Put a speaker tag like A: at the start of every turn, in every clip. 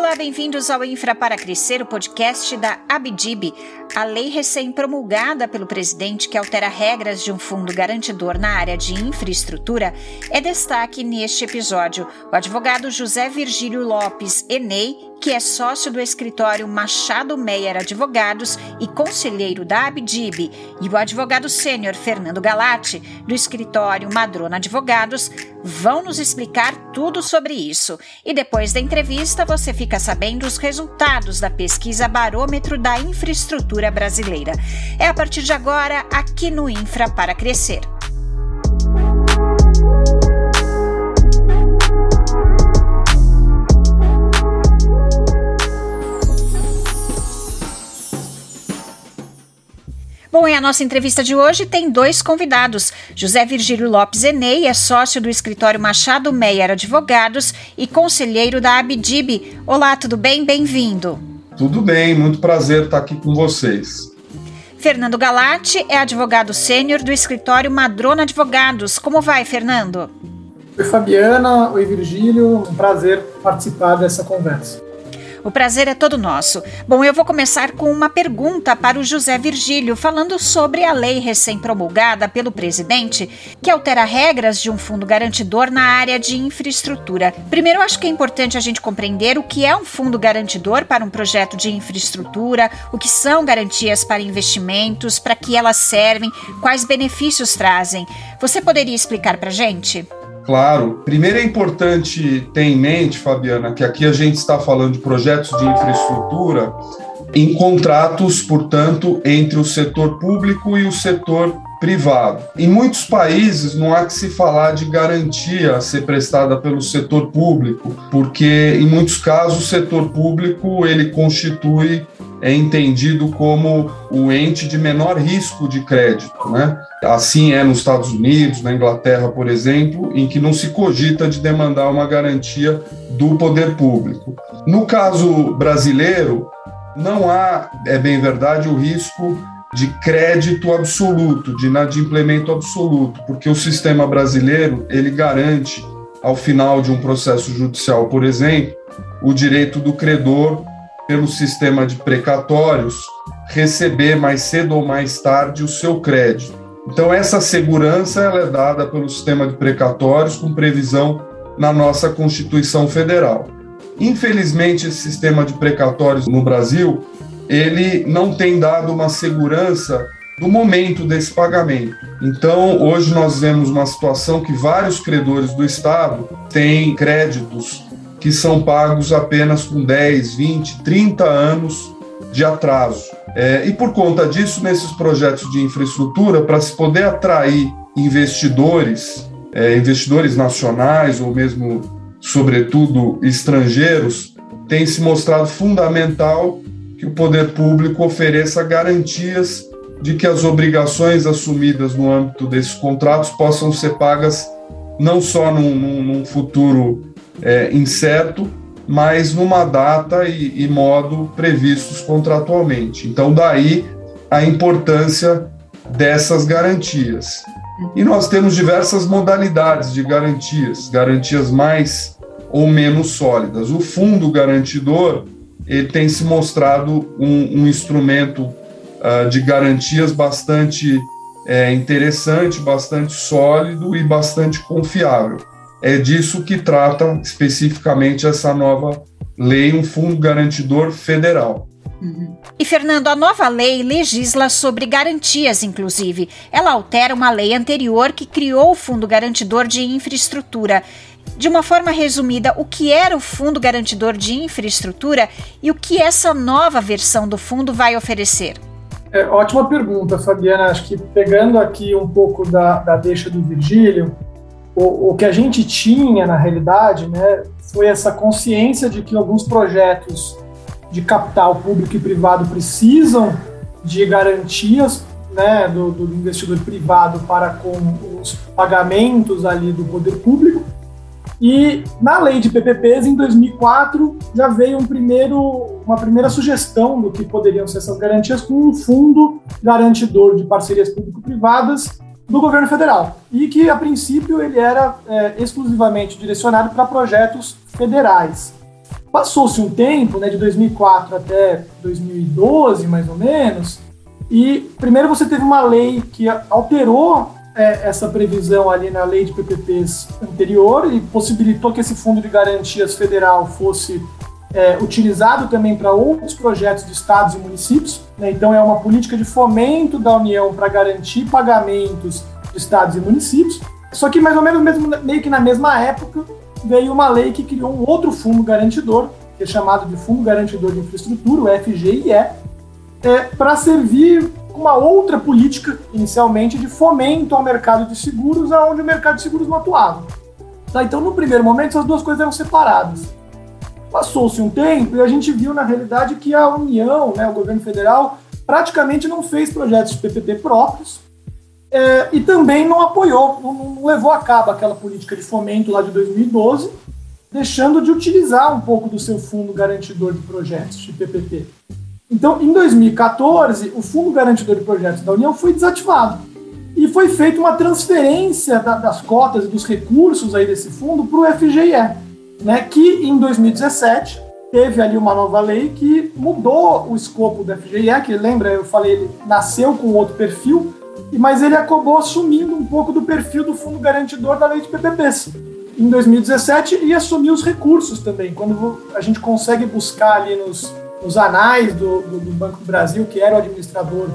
A: Olá, bem-vindos ao Infra para Crescer, o podcast da Abdib. A lei recém-promulgada pelo presidente que altera regras de um fundo garantidor na área de infraestrutura é destaque neste episódio. O advogado José Virgílio Lopes Enei que é sócio do escritório Machado Meyer Advogados e conselheiro da Abdib, e o advogado sênior Fernando Galati, do escritório Madrona Advogados, vão nos explicar tudo sobre isso. E depois da entrevista, você fica sabendo os resultados da pesquisa Barômetro da Infraestrutura Brasileira. É a partir de agora, aqui no Infra para Crescer. Bom, e a nossa entrevista de hoje tem dois convidados. José Virgílio Lopes Enei é sócio do escritório Machado Meyer Advogados e conselheiro da Abdib. Olá, tudo bem? Bem-vindo.
B: Tudo bem, muito prazer estar aqui com vocês.
A: Fernando Galati é advogado sênior do escritório Madrona Advogados. Como vai, Fernando?
C: Oi, Fabiana. Oi, Virgílio. Um prazer participar dessa conversa.
A: O prazer é todo nosso. Bom, eu vou começar com uma pergunta para o José Virgílio, falando sobre a lei recém-promulgada pelo presidente, que altera regras de um fundo garantidor na área de infraestrutura. Primeiro, acho que é importante a gente compreender o que é um fundo garantidor para um projeto de infraestrutura, o que são garantias para investimentos, para que elas servem, quais benefícios trazem. Você poderia explicar para a gente?
B: Claro. Primeiro é importante ter em mente, Fabiana, que aqui a gente está falando de projetos de infraestrutura em contratos, portanto, entre o setor público e o setor privado. Em muitos países não há que se falar de garantia a ser prestada pelo setor público, porque em muitos casos o setor público ele constitui é entendido como o ente de menor risco de crédito, né? Assim é nos Estados Unidos, na Inglaterra, por exemplo, em que não se cogita de demandar uma garantia do poder público. No caso brasileiro, não há, é bem verdade, o risco de crédito absoluto, de inadimplemento absoluto, porque o sistema brasileiro ele garante, ao final de um processo judicial, por exemplo, o direito do credor pelo sistema de precatórios, receber mais cedo ou mais tarde o seu crédito. Então, essa segurança ela é dada pelo sistema de precatórios com previsão na nossa Constituição Federal. Infelizmente, esse sistema de precatórios no Brasil, ele não tem dado uma segurança do momento desse pagamento. Então, hoje nós vemos uma situação que vários credores do Estado têm créditos que são pagos apenas com 10, 20, 30 anos de atraso. É, e por conta disso, nesses projetos de infraestrutura, para se poder atrair investidores, é, investidores nacionais ou mesmo, sobretudo, estrangeiros, tem se mostrado fundamental que o poder público ofereça garantias de que as obrigações assumidas no âmbito desses contratos possam ser pagas não só num, num, num futuro é, incerto, mas numa data e, e modo previstos contratualmente. Então, daí a importância dessas garantias. E nós temos diversas modalidades de garantias, garantias mais ou menos sólidas. O fundo garantidor ele tem se mostrado um, um instrumento uh, de garantias bastante é, interessante, bastante sólido e bastante confiável é disso que trata especificamente essa nova lei, um fundo garantidor federal.
A: Uhum. E, Fernando, a nova lei legisla sobre garantias, inclusive. Ela altera uma lei anterior que criou o Fundo Garantidor de Infraestrutura. De uma forma resumida, o que era o Fundo Garantidor de Infraestrutura e o que essa nova versão do fundo vai oferecer?
C: É, ótima pergunta, Fabiana. Acho que pegando aqui um pouco da, da deixa do Virgílio, o, o que a gente tinha, na realidade, né, foi essa consciência de que alguns projetos de capital público e privado precisam de garantias né, do, do, investidor privado para com os pagamentos ali do poder público. E na lei de PPPs, em 2004, já veio um primeiro, uma primeira sugestão do que poderiam ser essas garantias com um fundo garantidor de parcerias público-privadas do governo federal e que a princípio ele era é, exclusivamente direcionado para projetos federais. Passou-se um tempo, né, de 2004 até 2012, mais ou menos, e primeiro você teve uma lei que alterou é, essa previsão ali na lei de PPPs anterior e possibilitou que esse fundo de garantias federal fosse é, utilizado também para outros projetos de estados e municípios. Né? Então, é uma política de fomento da União para garantir pagamentos de estados e municípios. Só que, mais ou menos, mesmo, meio que na mesma época, veio uma lei que criou um outro fundo garantidor, que é chamado de Fundo Garantidor de Infraestrutura, o FGIE, é, para servir uma outra política, inicialmente, de fomento ao mercado de seguros, aonde o mercado de seguros não atuava. Tá, então, no primeiro momento, essas duas coisas eram separadas. Passou-se um tempo e a gente viu, na realidade, que a União, né, o governo federal, praticamente não fez projetos de PPP próprios é, e também não apoiou, não, não levou a cabo aquela política de fomento lá de 2012, deixando de utilizar um pouco do seu fundo garantidor de projetos de PPP. Então, em 2014, o Fundo Garantidor de Projetos da União foi desativado e foi feita uma transferência da, das cotas e dos recursos aí desse fundo para o FGE né, que em 2017 teve ali uma nova lei que mudou o escopo do FGE, que lembra, eu falei, ele nasceu com outro perfil, mas ele acabou assumindo um pouco do perfil do fundo garantidor da lei de PPPs em 2017 e assumiu os recursos também. Quando a gente consegue buscar ali nos, nos anais do, do, do Banco do Brasil, que era o administrador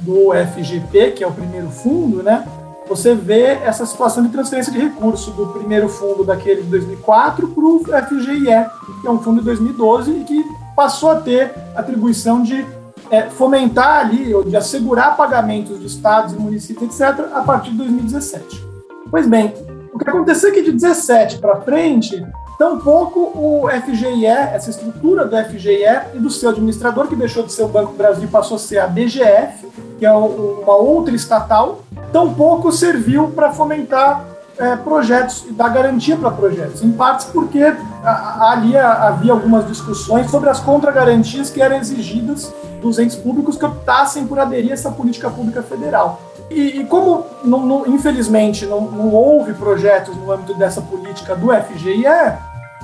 C: do FGP, que é o primeiro fundo, né? Você vê essa situação de transferência de recurso do primeiro fundo daquele de 2004 para o FGIE, que é um fundo de 2012 e que passou a ter atribuição de é, fomentar ali, ou de assegurar pagamentos de estados e municípios, etc., a partir de 2017. Pois bem, o que aconteceu é que de 17 para frente, tampouco o FGIE, essa estrutura do FGIE e do seu administrador, que deixou de ser o Banco do Brasil e passou a ser a BGF, que é uma outra estatal, tampouco serviu para fomentar é, projetos e dar garantia para projetos, em partes porque ali havia algumas discussões sobre as contragarantias que eram exigidas dos entes públicos que optassem por aderir a essa política pública federal. E, e como, não, não, infelizmente, não, não houve projetos no âmbito dessa política do FGIE,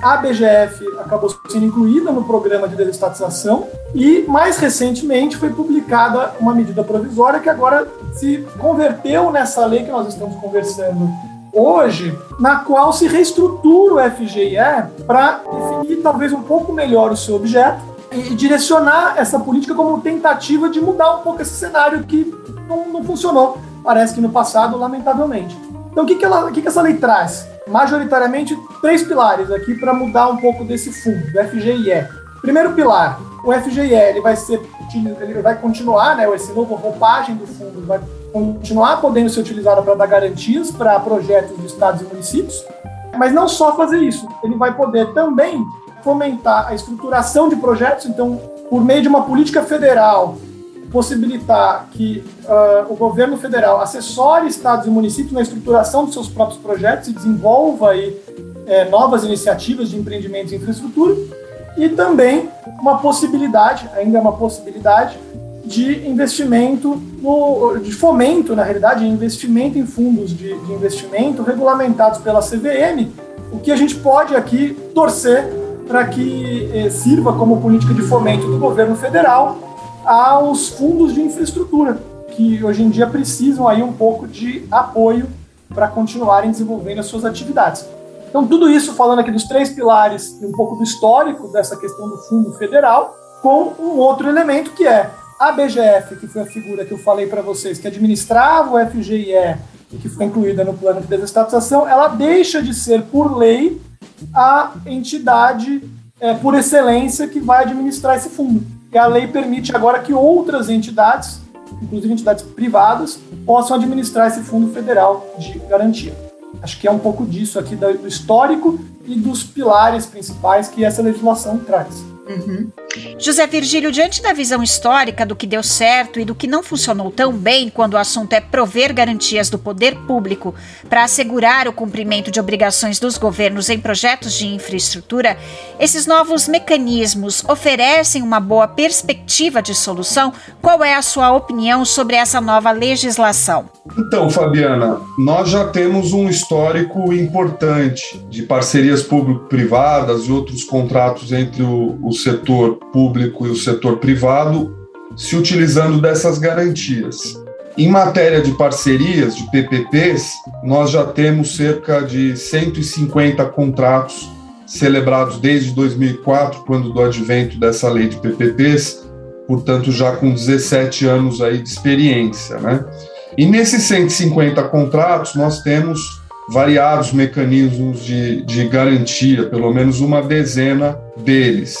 C: a BGF acabou sendo incluída no programa de desestatização e, mais recentemente, foi publicada uma medida provisória que agora se converteu nessa lei que nós estamos conversando hoje, na qual se reestrutura o FGIE para definir talvez um pouco melhor o seu objeto e direcionar essa política como tentativa de mudar um pouco esse cenário que não, não funcionou, parece que no passado, lamentavelmente. Então, o que, que, ela, o que, que essa lei traz? Majoritariamente três pilares aqui para mudar um pouco desse fundo, do FGIE. Primeiro pilar, o FGIE ele vai ser ele vai continuar, né, esse novo roupagem do fundo vai continuar podendo ser utilizado para dar garantias para projetos de estados e municípios, mas não só fazer isso, ele vai poder também fomentar a estruturação de projetos, então, por meio de uma política federal possibilitar que uh, o governo federal assessore estados e municípios na estruturação dos seus próprios projetos e desenvolva aí, é, novas iniciativas de empreendimentos em infraestrutura e também uma possibilidade, ainda é uma possibilidade, de investimento, no, de fomento, na realidade, de investimento em fundos de, de investimento regulamentados pela CVM, o que a gente pode aqui torcer para que eh, sirva como política de fomento do governo federal aos fundos de infraestrutura, que hoje em dia precisam aí um pouco de apoio para continuarem desenvolvendo as suas atividades. Então, tudo isso falando aqui dos três pilares e um pouco do histórico dessa questão do fundo federal, com um outro elemento que é a BGF, que foi a figura que eu falei para vocês, que administrava o FGIE e que foi incluída no plano de desestatização, ela deixa de ser, por lei, a entidade é, por excelência que vai administrar esse fundo que a lei permite agora que outras entidades, inclusive entidades privadas, possam administrar esse fundo federal de garantia. Acho que é um pouco disso aqui do histórico e dos pilares principais que essa legislação traz.
A: Uhum. José Virgílio, diante da visão histórica do que deu certo e do que não funcionou tão bem quando o assunto é prover garantias do poder público para assegurar o cumprimento de obrigações dos governos em projetos de infraestrutura, esses novos mecanismos oferecem uma boa perspectiva de solução? Qual é a sua opinião sobre essa nova legislação?
B: Então, Fabiana, nós já temos um histórico importante de parcerias público-privadas e outros contratos entre o, o setor público e o setor privado se utilizando dessas garantias. Em matéria de parcerias, de PPPs, nós já temos cerca de 150 contratos celebrados desde 2004, quando do advento dessa lei de PPPs, portanto já com 17 anos aí de experiência, né? E nesses 150 contratos, nós temos variados mecanismos de, de garantia, pelo menos uma dezena deles.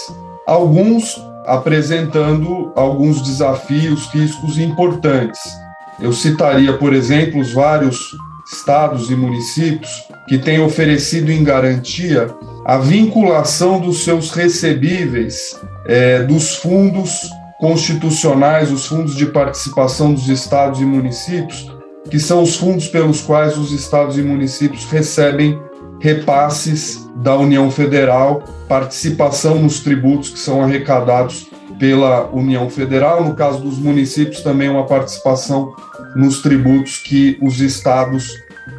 B: Alguns apresentando alguns desafios, riscos importantes. Eu citaria, por exemplo, os vários estados e municípios que têm oferecido em garantia a vinculação dos seus recebíveis é, dos fundos constitucionais, os fundos de participação dos estados e municípios, que são os fundos pelos quais os estados e municípios recebem repasses da União Federal, participação nos tributos que são arrecadados pela União Federal, no caso dos municípios, também uma participação nos tributos que os estados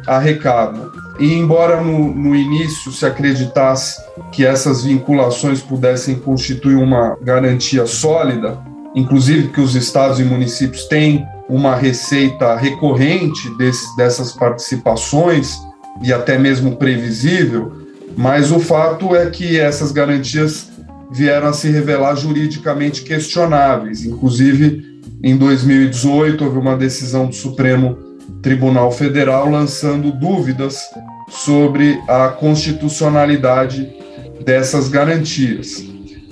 B: arrecadam. E embora no, no início se acreditasse que essas vinculações pudessem constituir uma garantia sólida, inclusive que os estados e municípios têm uma receita recorrente desse, dessas participações e até mesmo previsível, mas o fato é que essas garantias vieram a se revelar juridicamente questionáveis. Inclusive, em 2018, houve uma decisão do Supremo Tribunal Federal lançando dúvidas sobre a constitucionalidade dessas garantias.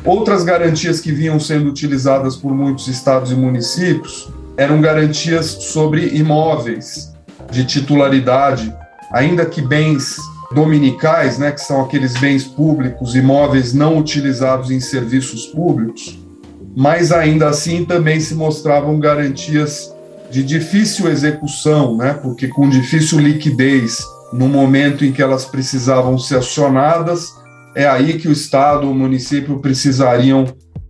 B: Outras garantias que vinham sendo utilizadas por muitos estados e municípios eram garantias sobre imóveis de titularidade, ainda que bens dominicais, né, que são aqueles bens públicos, imóveis não utilizados em serviços públicos, mas ainda assim também se mostravam garantias de difícil execução, né, porque com difícil liquidez no momento em que elas precisavam ser acionadas, é aí que o Estado, o município precisariam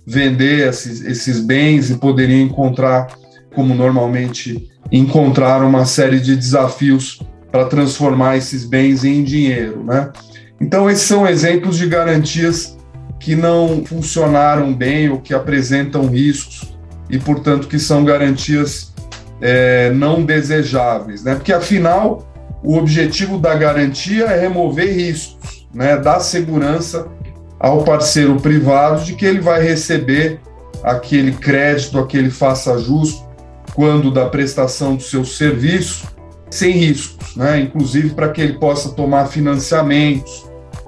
B: vender esses, esses bens e poderiam encontrar, como normalmente encontraram, uma série de desafios para transformar esses bens em dinheiro, né? Então, esses são exemplos de garantias que não funcionaram bem ou que apresentam riscos e, portanto, que são garantias é, não desejáveis, né? Porque, afinal, o objetivo da garantia é remover riscos, né? Dar segurança ao parceiro privado de que ele vai receber aquele crédito, aquele faça justo quando da prestação do seu serviço sem riscos, né? inclusive para que ele possa tomar financiamentos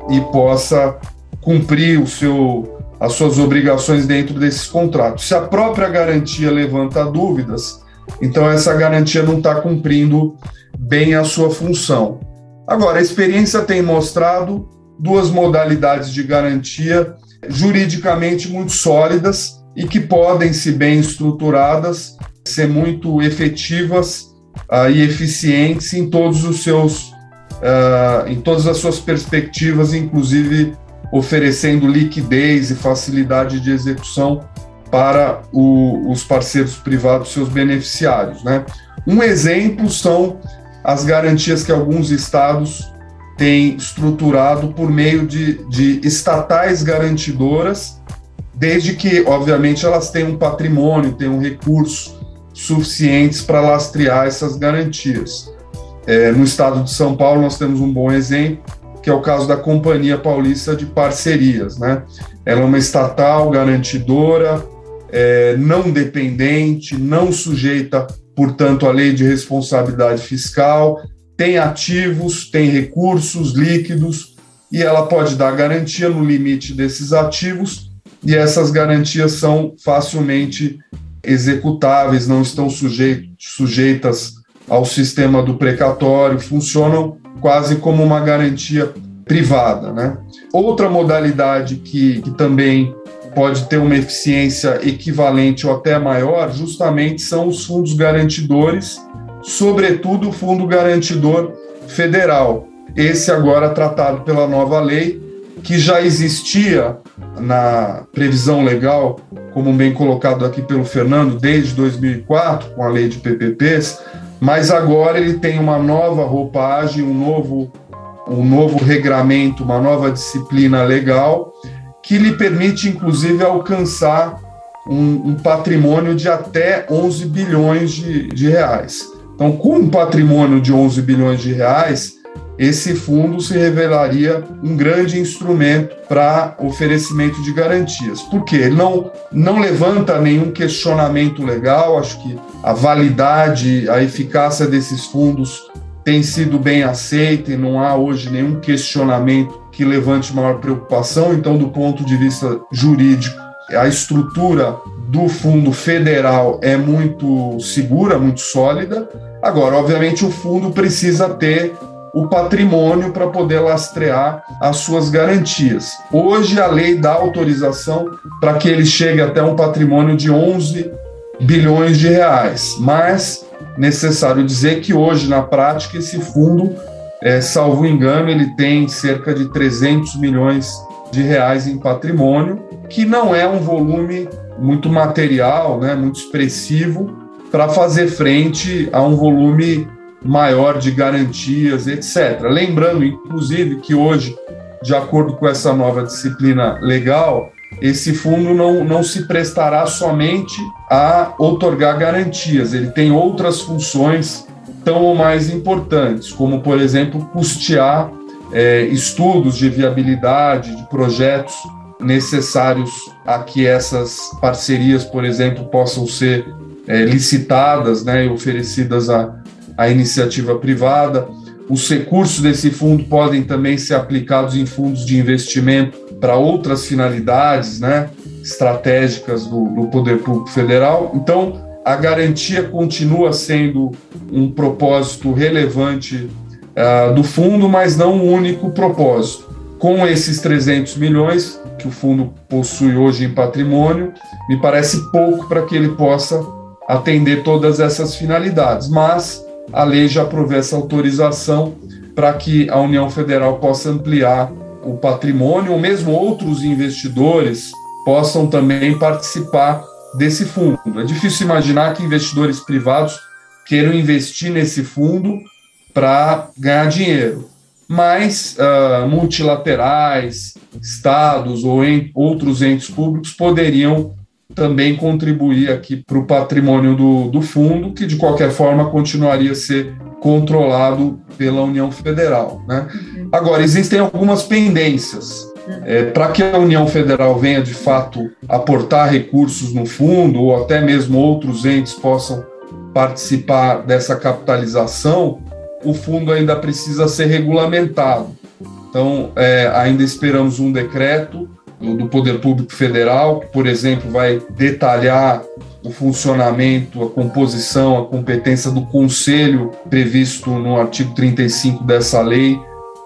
B: e possa cumprir o seu, as suas obrigações dentro desses contratos. Se a própria garantia levanta dúvidas, então essa garantia não está cumprindo bem a sua função. Agora, a experiência tem mostrado duas modalidades de garantia juridicamente muito sólidas e que podem, se bem estruturadas, ser muito efetivas uh, e eficientes em todos os seus, uh, em todas as suas perspectivas, inclusive oferecendo liquidez e facilidade de execução para o, os parceiros privados, seus beneficiários. Né? Um exemplo são as garantias que alguns estados têm estruturado por meio de, de estatais garantidoras, desde que, obviamente, elas tenham um patrimônio, tenham um recurso suficientes para lastrear essas garantias. É, no estado de São Paulo, nós temos um bom exemplo, que é o caso da Companhia Paulista de Parcerias. Né? Ela é uma estatal garantidora, é, não dependente, não sujeita, portanto, à lei de responsabilidade fiscal, tem ativos, tem recursos líquidos e ela pode dar garantia no limite desses ativos e essas garantias são facilmente executáveis, não estão sujeitas ao sistema do precatório, funcionam quase como uma garantia privada. Né? Outra modalidade que, que também pode ter uma eficiência equivalente ou até maior, justamente são os fundos garantidores, sobretudo o Fundo Garantidor Federal. Esse agora tratado pela nova lei, que já existia na previsão legal, como bem colocado aqui pelo Fernando, desde 2004, com a lei de PPPs, mas agora ele tem uma nova roupagem, um novo, um novo regramento, uma nova disciplina legal, que lhe permite, inclusive, alcançar um, um patrimônio de até 11 bilhões de, de reais. Então, com um patrimônio de 11 bilhões de reais, esse fundo se revelaria um grande instrumento para oferecimento de garantias. Por quê? Ele não, não levanta nenhum questionamento legal, acho que a validade, a eficácia desses fundos tem sido bem aceita e não há hoje nenhum questionamento que levante maior preocupação. Então, do ponto de vista jurídico, a estrutura do fundo federal é muito segura, muito sólida. Agora, obviamente, o fundo precisa ter o patrimônio para poder lastrear as suas garantias. Hoje a lei dá autorização para que ele chegue até um patrimônio de 11 bilhões de reais, mas necessário dizer que hoje na prática esse fundo, é, salvo engano, ele tem cerca de 300 milhões de reais em patrimônio, que não é um volume muito material, né, muito expressivo para fazer frente a um volume maior de garantias, etc. Lembrando, inclusive, que hoje, de acordo com essa nova disciplina legal, esse fundo não, não se prestará somente a otorgar garantias, ele tem outras funções tão ou mais importantes, como, por exemplo, custear é, estudos de viabilidade de projetos necessários a que essas parcerias, por exemplo, possam ser é, licitadas né, e oferecidas a, a iniciativa privada. Os recursos desse fundo podem também ser aplicados em fundos de investimento para outras finalidades né, estratégicas do, do Poder Público Federal. Então, a garantia continua sendo um propósito relevante uh, do fundo, mas não o um único propósito. Com esses 300 milhões que o fundo possui hoje em patrimônio, me parece pouco para que ele possa atender todas essas finalidades, mas a lei já provê essa autorização para que a União Federal possa ampliar o patrimônio, ou mesmo outros investidores possam também participar desse fundo. É difícil imaginar que investidores privados queiram investir nesse fundo para ganhar dinheiro, mas uh, multilaterais, estados ou em, outros entes públicos poderiam também contribuir aqui para o patrimônio do, do fundo, que de qualquer forma continuaria a ser controlado pela União Federal. Né? Uhum. Agora, existem algumas pendências. É, para que a União Federal venha de fato aportar recursos no fundo, ou até mesmo outros entes possam participar dessa capitalização, o fundo ainda precisa ser regulamentado. Então, é, ainda esperamos um decreto do Poder Público Federal, que, por exemplo, vai detalhar o funcionamento, a composição, a competência do conselho previsto no artigo 35 dessa lei,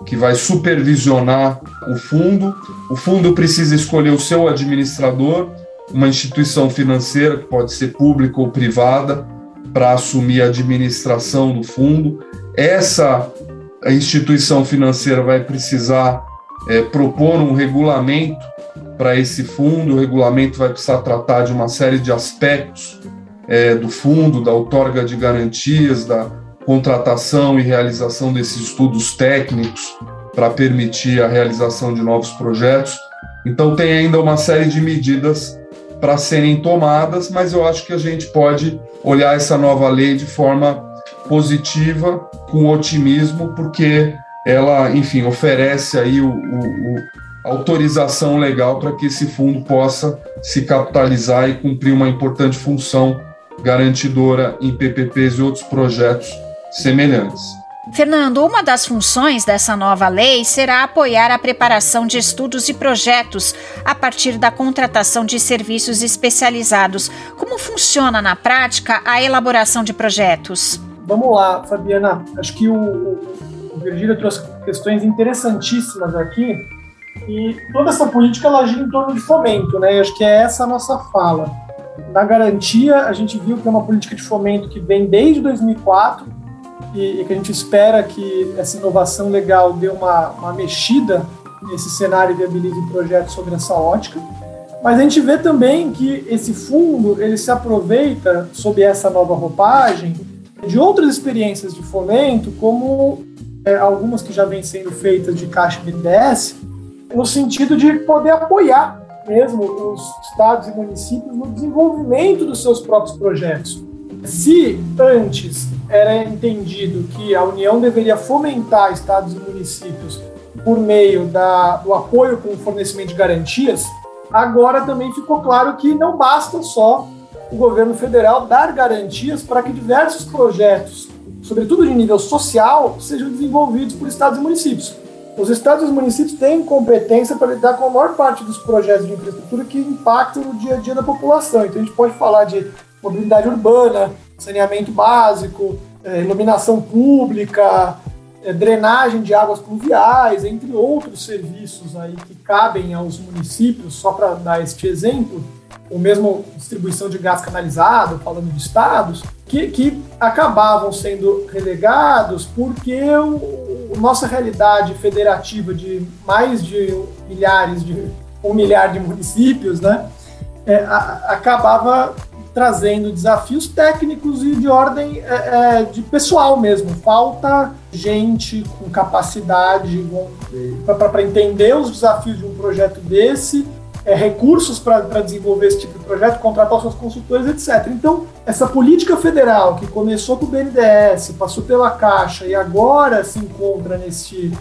B: que vai supervisionar o fundo. O fundo precisa escolher o seu administrador, uma instituição financeira, que pode ser pública ou privada, para assumir a administração do fundo. Essa instituição financeira vai precisar é, propor um regulamento para esse fundo. O regulamento vai precisar tratar de uma série de aspectos é, do fundo, da outorga de garantias, da contratação e realização desses estudos técnicos para permitir a realização de novos projetos. Então, tem ainda uma série de medidas para serem tomadas, mas eu acho que a gente pode olhar essa nova lei de forma positiva, com otimismo, porque ela, enfim, oferece aí o, o, autorização legal para que esse fundo possa se capitalizar e cumprir uma importante função garantidora em PPPs e outros projetos semelhantes.
A: Fernando, uma das funções dessa nova lei será apoiar a preparação de estudos e projetos a partir da contratação de serviços especializados. Como funciona na prática a elaboração de projetos?
C: Vamos lá, Fabiana. Acho que o, o Virgílio trouxe questões interessantíssimas aqui E toda essa política ela gira em torno de fomento, né? Acho que é essa a nossa fala. Na garantia, a gente viu que é uma política de fomento que vem desde 2004 e, e que a gente espera que essa inovação legal dê uma, uma mexida nesse cenário e viabilize projetos sobre essa ótica. Mas a gente vê também que esse fundo ele se aproveita sob essa nova roupagem de outras experiências de fomento, como é, algumas que já vêm sendo feitas de Caixa BNDES, no sentido de poder apoiar mesmo os estados e municípios no desenvolvimento dos seus próprios projetos. Se antes era entendido que a União deveria fomentar estados e municípios por meio da, do apoio com o fornecimento de garantias, agora também ficou claro que não basta só o governo federal dar garantias para que diversos projetos, sobretudo de nível social, sejam desenvolvidos por estados e municípios. Os estados e os municípios têm competência para lidar com a maior parte dos projetos de infraestrutura que impactam o dia a dia da população. Então a gente pode falar de mobilidade urbana, saneamento básico, eh, iluminação pública, eh, drenagem de águas pluviais, entre outros serviços aí que cabem aos municípios, só para dar este exemplo, ou mesmo distribuição de gás canalizado, falando de estados, que, que acabavam sendo relegados porque o, nossa realidade federativa de mais de milhares de um milhar de municípios, né, é, a, acabava trazendo desafios técnicos e de ordem é, é de pessoal mesmo. Falta gente com capacidade para entender os desafios de um projeto desse é, recursos para desenvolver esse tipo de projeto, contratar seus consultores, etc. Então, essa política federal que começou com o BNDES, passou pela Caixa e agora se encontra nesse,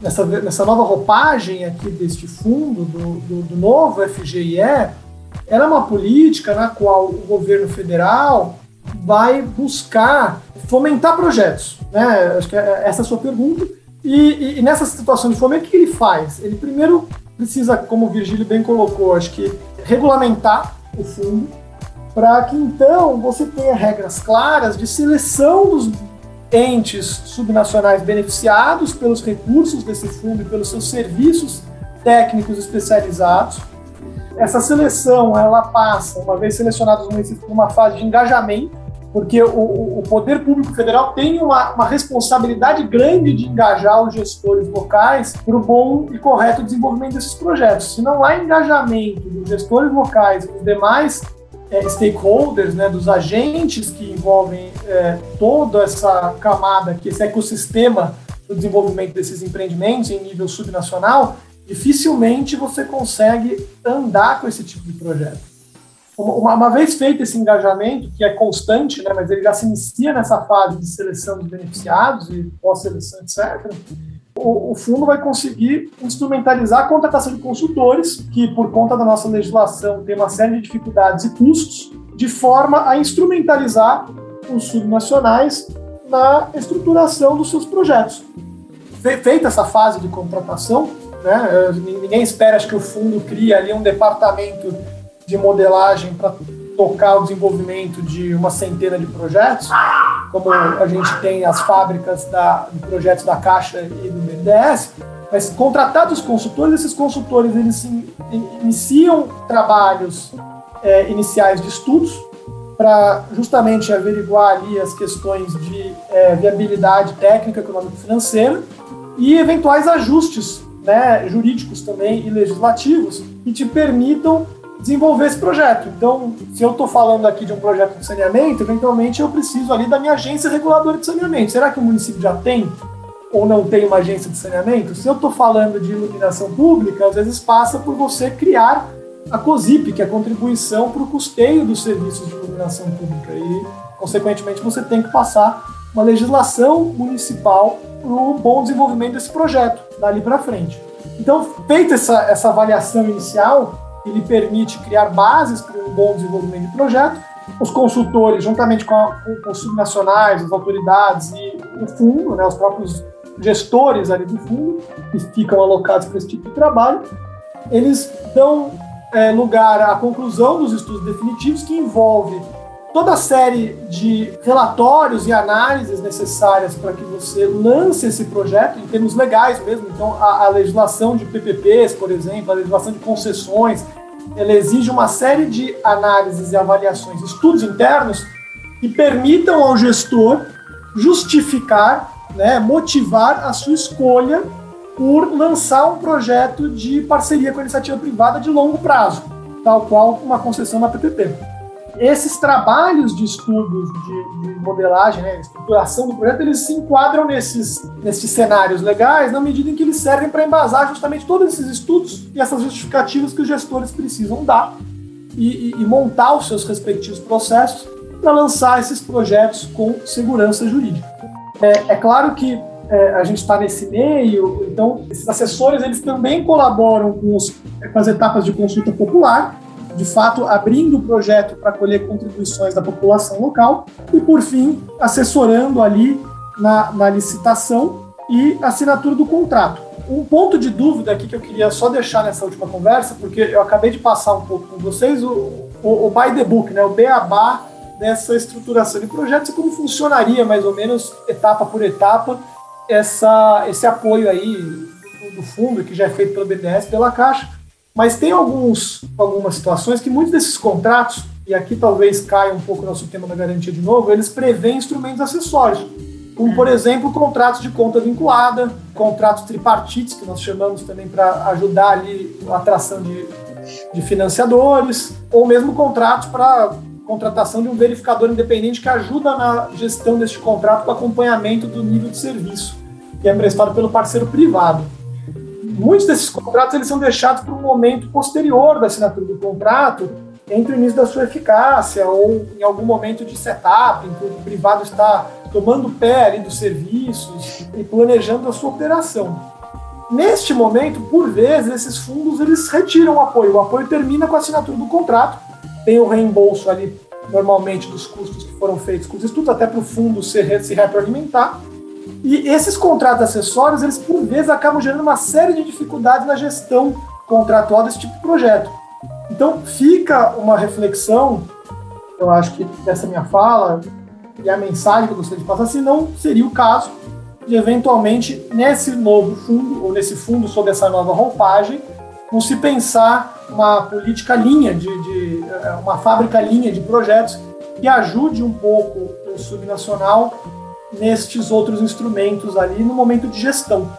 C: nessa, nessa nova roupagem aqui deste fundo, do, do, do novo FGIE, ela é uma política na qual o governo federal vai buscar fomentar projetos. Né? Acho que é essa é a sua pergunta. E, e, e nessa situação de fomento, o que ele faz? Ele primeiro precisa, como o Virgílio bem colocou, acho que regulamentar o fundo para que então você tenha regras claras de seleção dos entes subnacionais beneficiados pelos recursos desse fundo e pelos seus serviços técnicos especializados. Essa seleção ela passa, uma vez selecionados os municípios, por uma fase de engajamento porque o, o, poder público federal tem uma, uma, responsabilidade grande de engajar os gestores locais para o bom e correto desenvolvimento desses projetos. Se não há engajamento dos gestores locais e dos demais é, stakeholders, né, dos agentes que envolvem é, toda essa camada, que esse ecossistema do desenvolvimento desses empreendimentos em nível subnacional, dificilmente você consegue andar com esse tipo de projeto. Uma, uma, vez feito esse engajamento, que é constante, né, mas ele já se inicia nessa fase de seleção de beneficiados e pós-seleção, etc., o, o, fundo vai conseguir instrumentalizar a contratação de consultores, que por conta da nossa legislação tem uma série de dificuldades e custos, de forma a instrumentalizar os subnacionais na estruturação dos seus projetos. Feita essa fase de contratação, né, ninguém espera acho que o fundo crie ali um departamento de modelagem para tocar o desenvolvimento de uma centena de projetos, como a gente tem as fábricas da, de projetos da Caixa e do BNDES, mas contratados consultores, esses consultores eles iniciam trabalhos é, iniciais de estudos para justamente averiguar ali as questões de é, viabilidade técnica, econômica e financeira e eventuais ajustes né, jurídicos também e legislativos que te permitam desenvolver esse projeto. Então, se eu estou falando aqui de um projeto de saneamento, eventualmente eu preciso ali da minha agência reguladora de saneamento. Será que o município já tem ou não tem uma agência de saneamento? Se eu estou falando de iluminação pública, às vezes passa por você criar a COSIP, que é a contribuição para o custeio dos serviços de iluminação pública. E, consequentemente, você tem que passar uma legislação municipal para o bom desenvolvimento desse projeto, dali para frente. Então, feita essa, essa avaliação inicial, ele permite criar bases para um bom desenvolvimento de projeto. Os consultores, juntamente com, a, com os subnacionais, as autoridades e o fundo, né, os próprios gestores ali do fundo, que ficam alocados para esse tipo de trabalho, eles dão é, lugar à conclusão dos estudos definitivos, que envolve toda a série de relatórios e análises necessárias para que você lance esse projeto, em termos legais mesmo. Então, a, a legislação de PPPs, por exemplo, a legislação de concessões, ela exige uma série de análises e avaliações, estudos internos que permitam ao gestor justificar, né, motivar a sua escolha por lançar um projeto de parceria com a iniciativa privada de longo prazo, tal qual uma concessão na PPP esses trabalhos de estudos de, de modelagem, né, estruturação do projeto, eles se enquadram nesses, nesses cenários legais na medida em que eles servem para embasar justamente todos esses estudos e essas justificativas que os gestores precisam dar e, e, e montar os seus respectivos processos para lançar esses projetos com segurança jurídica. É, é claro que é, a gente está nesse meio, então esses assessores eles também colaboram com, os, com as etapas de consulta popular, de fato abrindo o projeto para colher contribuições da população local e, por fim, assessorando ali na, na licitação e assinatura do contrato. Um ponto de dúvida aqui que eu queria só deixar nessa última conversa, porque eu acabei de passar um pouco com vocês o, o, o by the book, né, o beabá dessa estruturação de projetos e como funcionaria mais ou menos etapa por etapa essa, esse apoio aí do, do fundo que já é feito pelo BNDES, pela Caixa, mas tem alguns, algumas situações que muitos desses contratos, e aqui talvez caia um pouco o nosso tema da garantia de novo, eles prevêem instrumentos acessórios, como, por exemplo, contratos de conta vinculada, contratos tripartites, que nós chamamos também para ajudar ali a atração de, de financiadores, ou mesmo contratos para contratação de um verificador independente que ajuda na gestão deste contrato com acompanhamento do nível de serviço, que é prestado pelo parceiro privado muitos desses contratos eles são deixados para um momento posterior da assinatura do contrato, entre o início da sua eficácia ou em algum momento de setup, em que o privado está tomando pé ali dos serviços e planejando a sua operação. Neste momento, por vezes, esses fundos eles retiram o apoio. O apoio termina com a assinatura do contrato, tem o reembolso ali normalmente dos custos que foram feitos com os estudos, até para o fundo se, se retroalimentar. E esses contratos acessórios, eles por vezes acabam gerando uma série de dificuldades na gestão contratual desse tipo de projeto. Então fica uma reflexão, eu acho que dessa minha fala e a mensagem que eu gostaria de passar, se não seria o caso de eventualmente nesse novo fundo ou nesse fundo sob essa nova roupagem, não se pensar uma política linha de, de uma fábrica linha de projetos que ajude um pouco o subnacional nestes outros instrumentos ali no momento de gestão.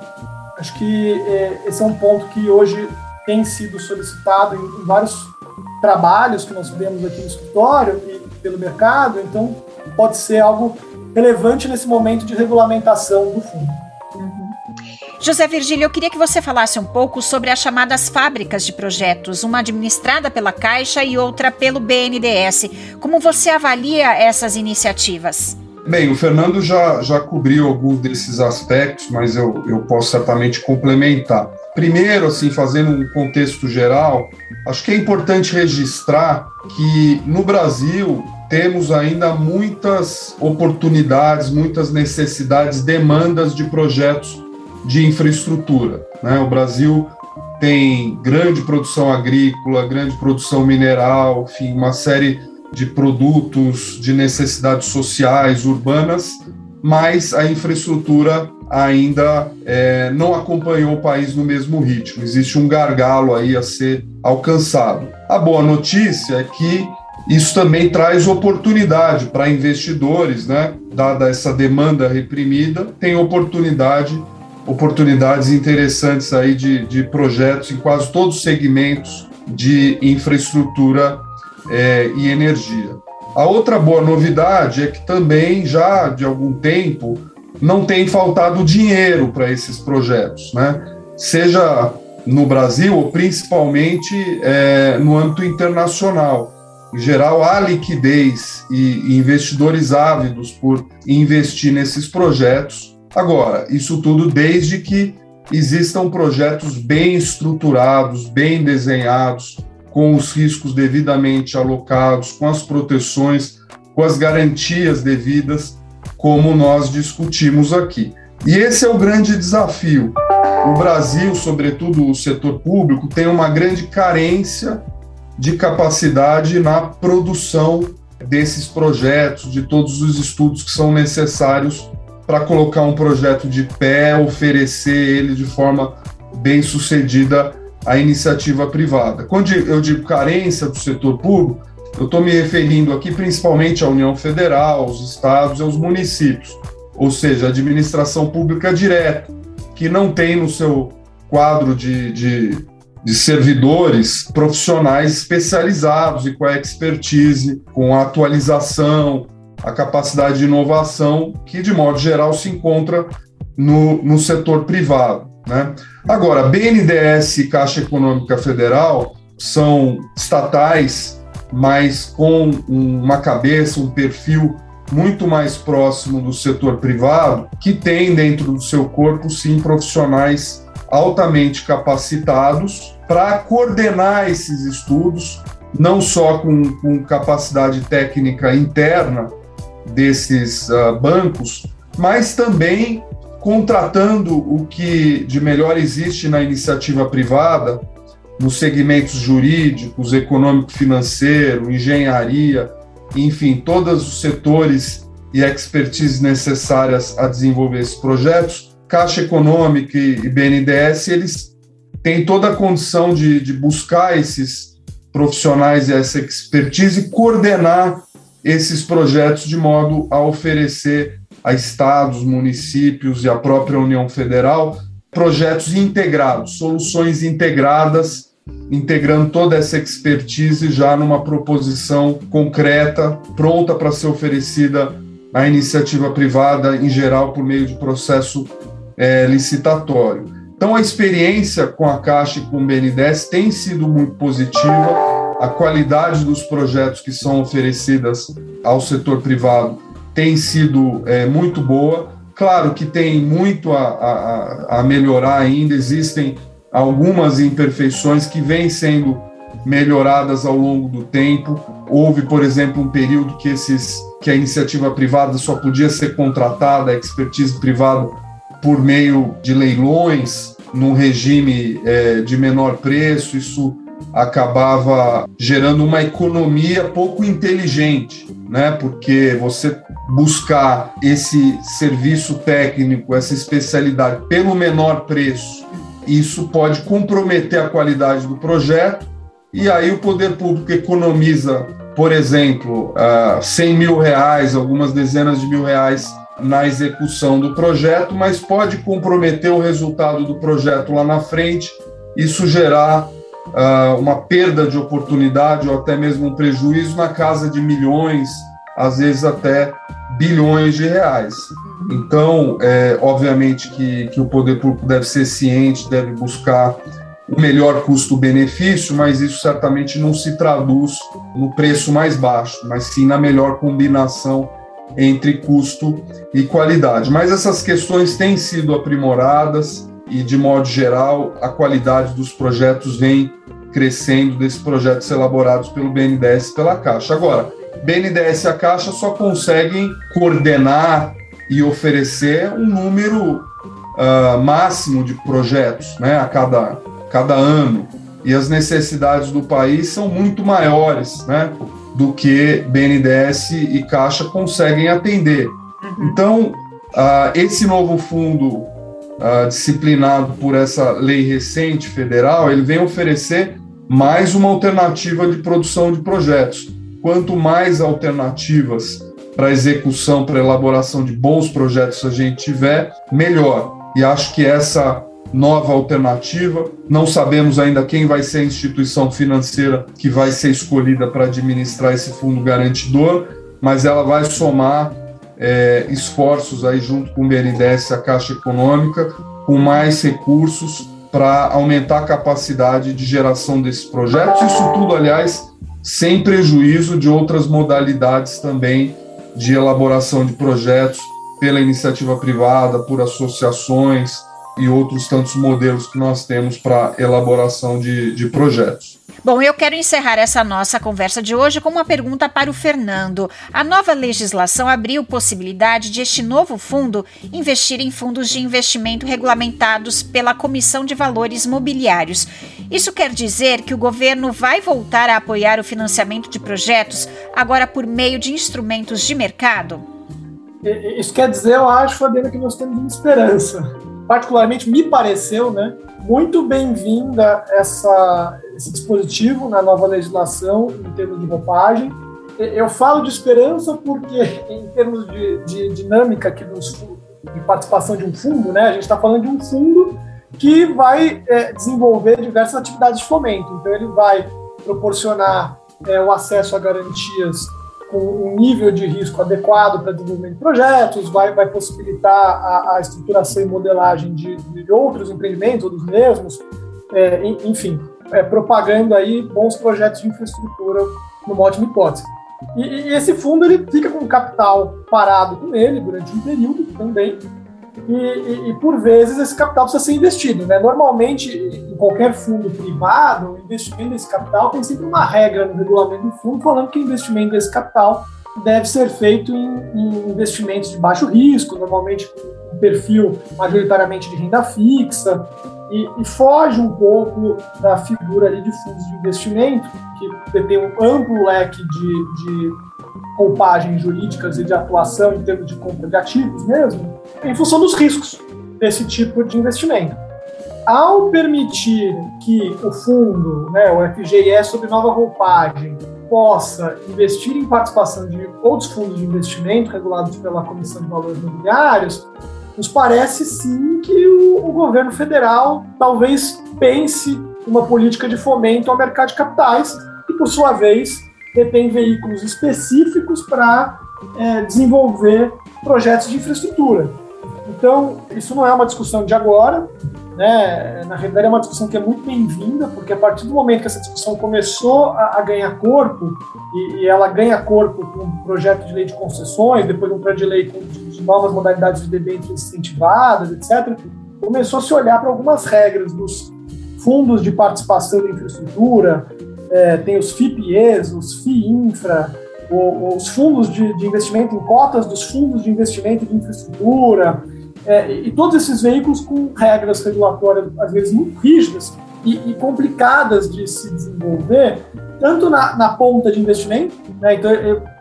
C: Acho que é, esse é um ponto que hoje tem sido solicitado em, em, vários trabalhos que nós vemos aqui no escritório e pelo mercado, então pode ser algo relevante nesse momento de regulamentação do fundo.
A: Uhum. José Virgílio, eu queria que você falasse um pouco sobre as chamadas fábricas de projetos, uma administrada pela Caixa e outra pelo BNDES. Como você avalia essas iniciativas?
B: Bem, o Fernando já, já cobriu alguns desses aspectos, mas eu, eu posso certamente complementar. Primeiro, assim, fazendo um contexto geral, acho que é importante registrar que no Brasil temos ainda muitas oportunidades, muitas necessidades, demandas de projetos de infraestrutura. Né? O Brasil tem grande produção agrícola, grande produção mineral, enfim, uma série de produtos de necessidades sociais, urbanas, mas a infraestrutura ainda é, não acompanhou o país no mesmo ritmo. Existe um gargalo aí a ser alcançado. A boa notícia é que isso também traz oportunidade para investidores, né? Dada essa demanda reprimida, tem oportunidade, oportunidades interessantes aí de, de projetos em quase todos os segmentos de infraestrutura é, e energia. A outra boa novidade é que também já de algum tempo não tem faltado dinheiro para esses projetos, né? Seja no Brasil ou principalmente é, no âmbito internacional. Em geral, há liquidez e investidores ávidos por investir nesses projetos. Agora, isso tudo desde que existam projetos bem estruturados, bem desenhados, com os riscos devidamente alocados, com as proteções, com as garantias devidas, como nós discutimos aqui. E esse é o grande desafio. O Brasil, sobretudo o setor público, tem uma grande carência de capacidade na produção desses projetos, de todos os estudos que são necessários para colocar um projeto de pé, oferecer ele de forma bem sucedida à iniciativa privada. Quando eu digo carência do setor público, eu estou me referindo aqui principalmente à União Federal, aos estados e aos municípios, ou seja, a administração pública direta, que não tem no seu quadro de, de, de servidores profissionais especializados e com a expertise, com a atualização, a capacidade de inovação que, de modo geral, se encontra no, no setor privado. Né? Agora, BNDES e Caixa Econômica Federal são estatais, mas com uma cabeça, um perfil muito mais próximo do setor privado, que tem dentro do seu corpo, sim, profissionais altamente capacitados para coordenar esses estudos, não só com, com capacidade técnica interna, desses uh, bancos, mas também contratando o que de melhor existe na iniciativa privada, nos segmentos jurídicos, econômico-financeiro, engenharia, enfim, todos os setores e expertise necessárias a desenvolver esses projetos, Caixa Econômica e BNDES, eles têm toda a condição de, de buscar esses profissionais e essa expertise e coordenar esses projetos de modo a oferecer a estados, municípios e a própria União Federal projetos integrados, soluções integradas, integrando toda essa expertise já numa proposição concreta, pronta para ser oferecida à iniciativa privada, em geral, por meio de processo é, licitatório. Então, a experiência com a Caixa e com o BNDES tem sido muito positiva a qualidade dos projetos que são oferecidas ao setor privado tem sido é, muito boa. Claro que tem muito a, a, a melhorar ainda, existem algumas imperfeições que vêm sendo melhoradas ao longo do tempo. Houve, por exemplo, um período que, esses, que a iniciativa privada só podia ser contratada, a expertise privada, por meio de leilões, num regime é, de menor preço. Isso acabava gerando uma economia pouco inteligente, né? Porque você buscar esse serviço técnico, essa especialidade pelo menor preço, isso pode comprometer a qualidade do projeto e aí o poder público economiza, por exemplo, 100 ah, mil reais, algumas dezenas de mil reais na execução do projeto, mas pode comprometer o resultado do projeto lá na frente, isso gerar uma perda de oportunidade ou até mesmo um prejuízo na casa de milhões, às vezes até bilhões de reais. Então, é, obviamente que, que o poder público deve ser ciente, deve buscar o melhor custo-benefício, mas isso certamente não se traduz no preço mais baixo, mas sim na melhor combinação entre custo e qualidade. Mas essas questões têm sido aprimoradas e, de modo geral, a qualidade dos projetos vem crescendo desses projetos elaborados pelo BNDES e pela Caixa. Agora, BNDES e a Caixa só conseguem coordenar e oferecer um número uh, máximo de projetos né, a cada, cada ano. E as necessidades do país são muito maiores né, do que BNDES e Caixa conseguem atender. Uhum. Então, uh, esse novo fundo uh, disciplinado por essa lei recente federal, ele vem oferecer mais uma alternativa de produção de projetos. Quanto mais alternativas para execução, para elaboração de bons projetos a gente tiver, melhor. E acho que essa nova alternativa, não sabemos ainda quem vai ser a instituição financeira que vai ser escolhida para administrar esse fundo garantidor, mas ela vai somar é, esforços aí junto com o BNDES, a Caixa Econômica, com mais recursos para aumentar a capacidade de geração desses projetos. Isso tudo, aliás, sem prejuízo de outras modalidades também de elaboração de projetos pela iniciativa privada, por associações e outros tantos modelos que nós temos para elaboração de, de projetos.
A: Bom, eu quero encerrar essa nossa conversa de hoje com uma pergunta para o Fernando. A nova legislação abriu possibilidade de este novo fundo investir em fundos de investimento regulamentados pela Comissão de Valores Mobiliários. Isso quer dizer que o governo vai voltar a apoiar o financiamento de projetos agora por meio de instrumentos de mercado?
C: Isso quer dizer, eu acho, Fabiana, que nós temos uma esperança. Particularmente me pareceu, né, muito bem-vinda essa esse dispositivo na nova legislação em termos de roupagem. Eu falo de esperança porque, em termos de, de dinâmica aqui dos, de participação de um fundo, né, a gente está falando de um fundo que vai é, desenvolver diversas atividades de fomento. Então, ele vai proporcionar é, o acesso a garantias com um nível de risco adequado para desenvolvimento de projetos, vai, vai possibilitar a, a estruturação e modelagem de, de outros empreendimentos, ou dos mesmos, é, enfim, é, propagando aí bons projetos de infraestrutura numa ótima hipótese. E, e, esse fundo ele fica com capital parado com ele durante um período também, e, e, por vezes esse capital precisa ser investido. Né? Normalmente, em qualquer fundo privado, o investimento desse capital tem sempre uma regra no regulamento do fundo falando que o investimento desse capital deve ser feito em, em investimentos de baixo risco, normalmente com perfil majoritariamente de renda fixa, e, e, foge um pouco da figura ali de fundos de investimento, que tem um amplo leque de, de jurídicas e de atuação em termos de compra de ativos mesmo, em função dos riscos desse tipo de investimento. Ao permitir que o fundo, né, o FGE sobre nova roupagem, possa investir em participação de outros fundos de investimento regulados pela Comissão de Valores Imobiliários, nos parece sim que o, o governo federal talvez pense uma política de fomento ao mercado de capitais, que por sua vez detém veículos específicos para é, desenvolver projetos de infraestrutura. Então, isso não é uma discussão de agora, né? na realidade é uma discussão que é muito bem-vinda, porque a partir do momento que essa discussão começou a, a ganhar corpo, e, e, ela ganha corpo com um projeto de lei de concessões, depois um projeto de lei com, de, de novas modalidades de debêntures incentivadas, etc., começou a se olhar para algumas regras dos fundos de participação de infraestrutura, é, tem os FIPIEs, os FIINFRA, os fundos de, de, investimento em cotas dos fundos de investimento de infraestrutura, é, e todos esses veículos com regras regulatórias, às vezes, muito rígidas e, e complicadas de se desenvolver, tanto na, na ponta de investimento, né, então,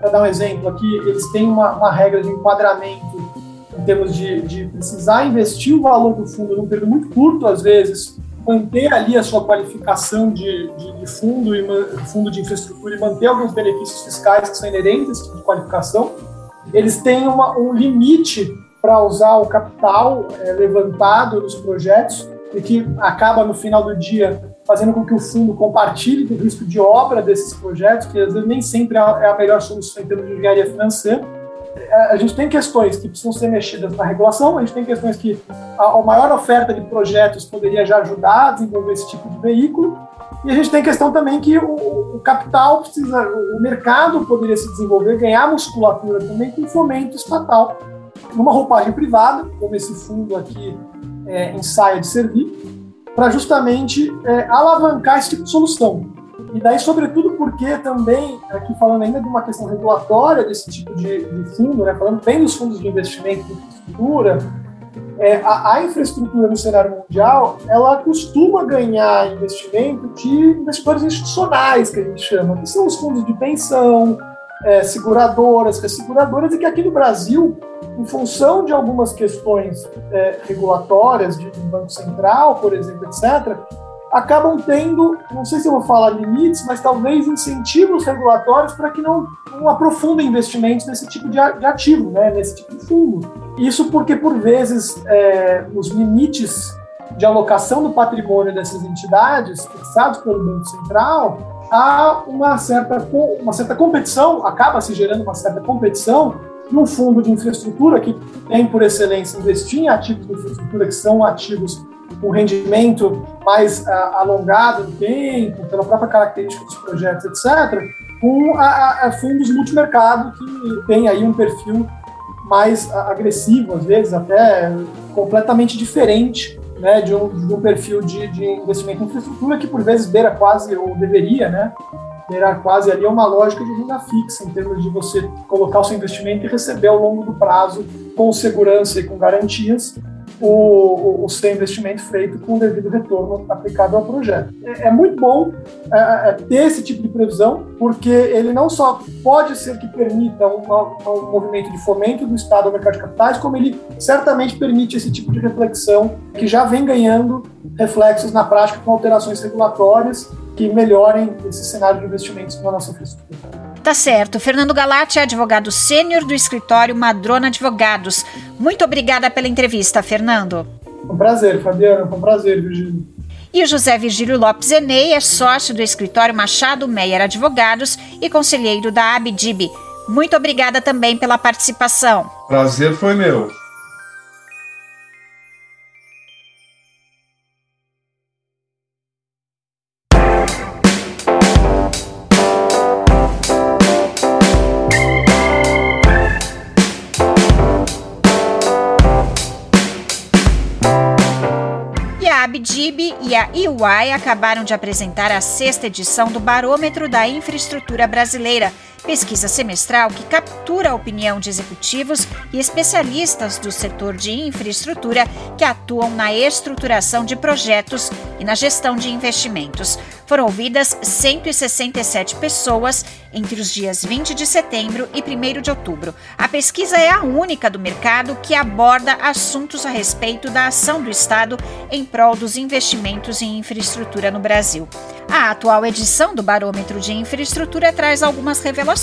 C: para dar um exemplo aqui, eles têm uma, uma regra de enquadramento em termos de, de precisar investir o valor do fundo num período muito curto, às vezes, manter ali a sua qualificação de, de, de fundo e fundo de infraestrutura e manter alguns benefícios fiscais que são inerentes de qualificação, eles têm uma, um limite para usar o capital é, levantado nos projetos e que acaba no final do dia fazendo com que o fundo compartilhe do risco de obra desses projetos, que às vezes nem sempre é a é melhor solução em termos de engenharia financeira. É, a gente tem questões que precisam ser mexidas na regulação, a gente tem questões que a, maior oferta de projetos poderia já ajudar a desenvolver esse tipo de veículo, e a gente tem questão também que o, capital precisa, o mercado poderia se desenvolver, ganhar musculatura também com fomento estatal, numa roupagem privada, como esse fundo aqui é, ensaia de servir, para justamente é, alavancar esse tipo de solução. E daí, sobretudo, porque também, aqui falando ainda de uma questão regulatória desse tipo de, de fundo, né, falando bem dos fundos de investimento de infraestrutura, é, a, a, infraestrutura no cenário mundial, ela costuma ganhar investimento de investidores institucionais, que a gente chama, que são os fundos de pensão, é, seguradoras, resseguradoras, e que aqui no Brasil, em função de algumas questões é, regulatórias de, de Banco Central, por exemplo, etc., acabam tendo, não sei se eu vou falar limites, mas talvez incentivos regulatórios para que não, não aprofundem investimentos nesse tipo de, de, ativo, né, nesse tipo de fundo. Isso porque, por vezes, é, os limites de alocação do patrimônio dessas entidades, fixados pelo Banco Central, há uma certa, uma certa competição, acaba se gerando uma certa competição no fundo de infraestrutura, que tem por excelência investir em ativos de infraestrutura, que são ativos com rendimento mais uh, alongado no tempo, pela própria característica dos projetos, etc., com a, a fundos multimercado, que tem aí um perfil mais agressivo, às vezes até completamente diferente né, de, um, de um perfil de, de investimento em infraestrutura que por vezes beira quase, ou deveria, né, beirar quase ali uma lógica de renda fixa, em termos de você colocar o seu investimento e receber ao longo do prazo, com segurança e com garantias, o, o, o seu investimento feito com o devido retorno aplicado ao projeto. É, é muito bom é, é, ter esse tipo de previsão, porque ele não só pode ser que permita um, um movimento de fomento do Estado ao mercado de capitais, como ele certamente permite esse tipo de reflexão que já vem ganhando reflexos na prática com alterações regulatórias que melhorem esse cenário de investimentos na nossa infraestrutura.
A: Tá certo. Fernando Galati é advogado sênior do escritório Madrona Advogados. Muito obrigada pela entrevista, Fernando.
C: Um prazer, Fabiana. Foi um prazer, Virgílio.
A: E o José Virgílio Lopes Enei é sócio do escritório Machado Meyer Advogados e conselheiro da Abdib. Muito obrigada também pela participação.
B: Prazer foi meu.
A: Abdib e a EY acabaram de apresentar a sexta edição do Barômetro da Infraestrutura Brasileira, pesquisa semestral que captura a opinião de executivos e especialistas do setor de infraestrutura que atuam na estruturação de projetos e na gestão de investimentos. Foram ouvidas 167 pessoas entre os dias 20 de setembro e 1 de outubro. A pesquisa é a única do mercado que aborda assuntos a respeito da ação do Estado em prol dos investimentos em infraestrutura no Brasil. A atual edição do Barômetro de Infraestrutura traz algumas revelações.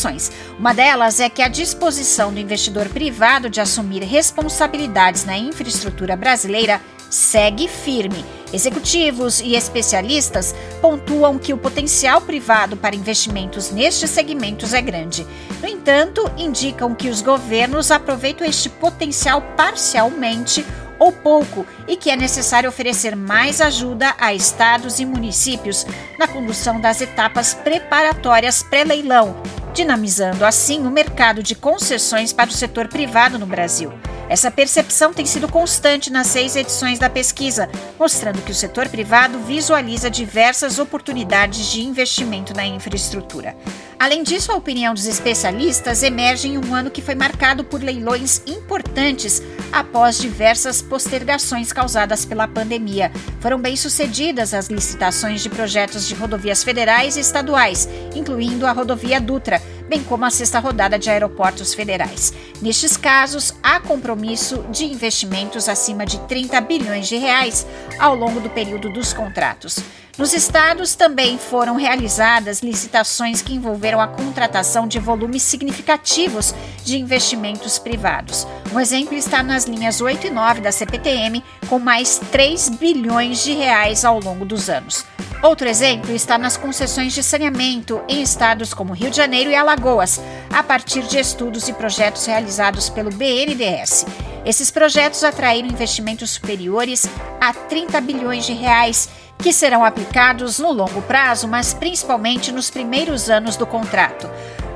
A: Uma delas é que a disposição do investidor privado de assumir responsabilidades na infraestrutura brasileira segue firme. Executivos e especialistas pontuam que o potencial privado para investimentos nestes segmentos é grande. No entanto, indicam que os governos aproveitam este potencial parcialmente ou pouco e que é necessário oferecer mais ajuda a estados e municípios na condução das etapas preparatórias pré-leilão, dinamizando assim o mercado de concessões para o setor privado no Brasil. Essa percepção tem sido constante nas seis edições da pesquisa, mostrando que o setor privado visualiza diversas oportunidades de investimento na infraestrutura. Além disso, a opinião dos especialistas emerge em um ano que foi marcado por leilões importantes após diversas postergações causadas pela pandemia. Foram bem-sucedidas as licitações de projetos de rodovias federais e estaduais, incluindo a rodovia Dutra, bem como a sexta rodada de aeroportos federais. Nestes casos, há compromisso de investimentos acima de 30 bilhões de reais ao longo do período dos contratos. Nos estados também foram realizadas licitações que envolveram a contratação de volumes significativos de investimentos privados. Um exemplo está nas linhas 8 e 9 da CPTM, com mais 3 bilhões de reais ao longo dos anos. Outro exemplo está nas concessões de saneamento em estados como Rio de Janeiro e Alagoas, a partir de estudos e projetos realizados pelo BNDES. Esses projetos atraíram investimentos superiores a 30 bilhões de reais que serão aplicados no longo prazo, mas principalmente nos primeiros anos do contrato.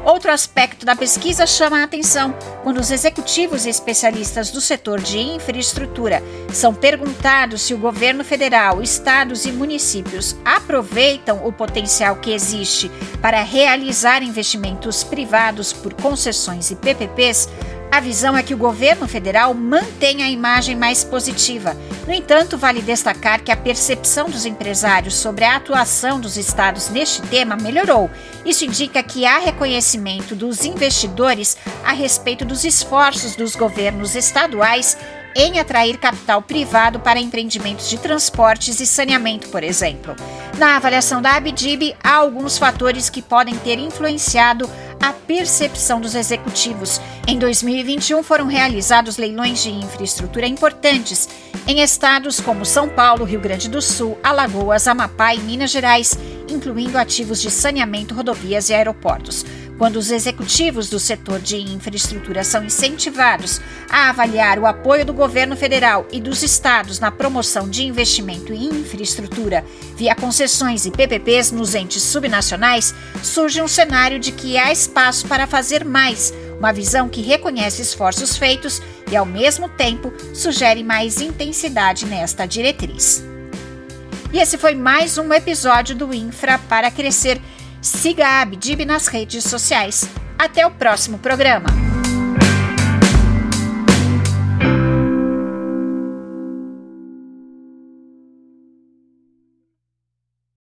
A: Outro aspecto da pesquisa chama a atenção quando os executivos e especialistas do setor de infraestrutura são perguntados se o governo federal, estados e municípios aproveitam o potencial que existe para realizar investimentos privados por concessões e PPPs. A visão é que o governo federal mantém a imagem mais positiva. No entanto, vale destacar que a percepção dos empresários sobre a atuação dos estados neste tema melhorou. Isso indica que há reconhecimento dos investidores a respeito dos esforços dos governos estaduais em atrair capital privado para empreendimentos de transportes e saneamento, por exemplo. Na avaliação da Abdib, há alguns fatores que podem ter influenciado a percepção dos executivos. Em 2021 foram realizados leilões de infraestrutura importantes em estados como São Paulo, Rio Grande do Sul, Alagoas, Amapá e Minas Gerais, incluindo ativos de saneamento, rodovias e aeroportos. Quando os executivos do setor de infraestrutura são incentivados a avaliar o apoio do governo federal e dos estados na promoção de investimento em infraestrutura via concessões e PPPs nos entes subnacionais, surge um cenário de que há espaço para fazer mais, uma visão que reconhece esforços feitos e, ao mesmo tempo, sugere mais intensidade nesta diretriz. E esse foi mais um episódio do Infra para Crescer. Siga a Abdib nas redes sociais. Até o próximo programa.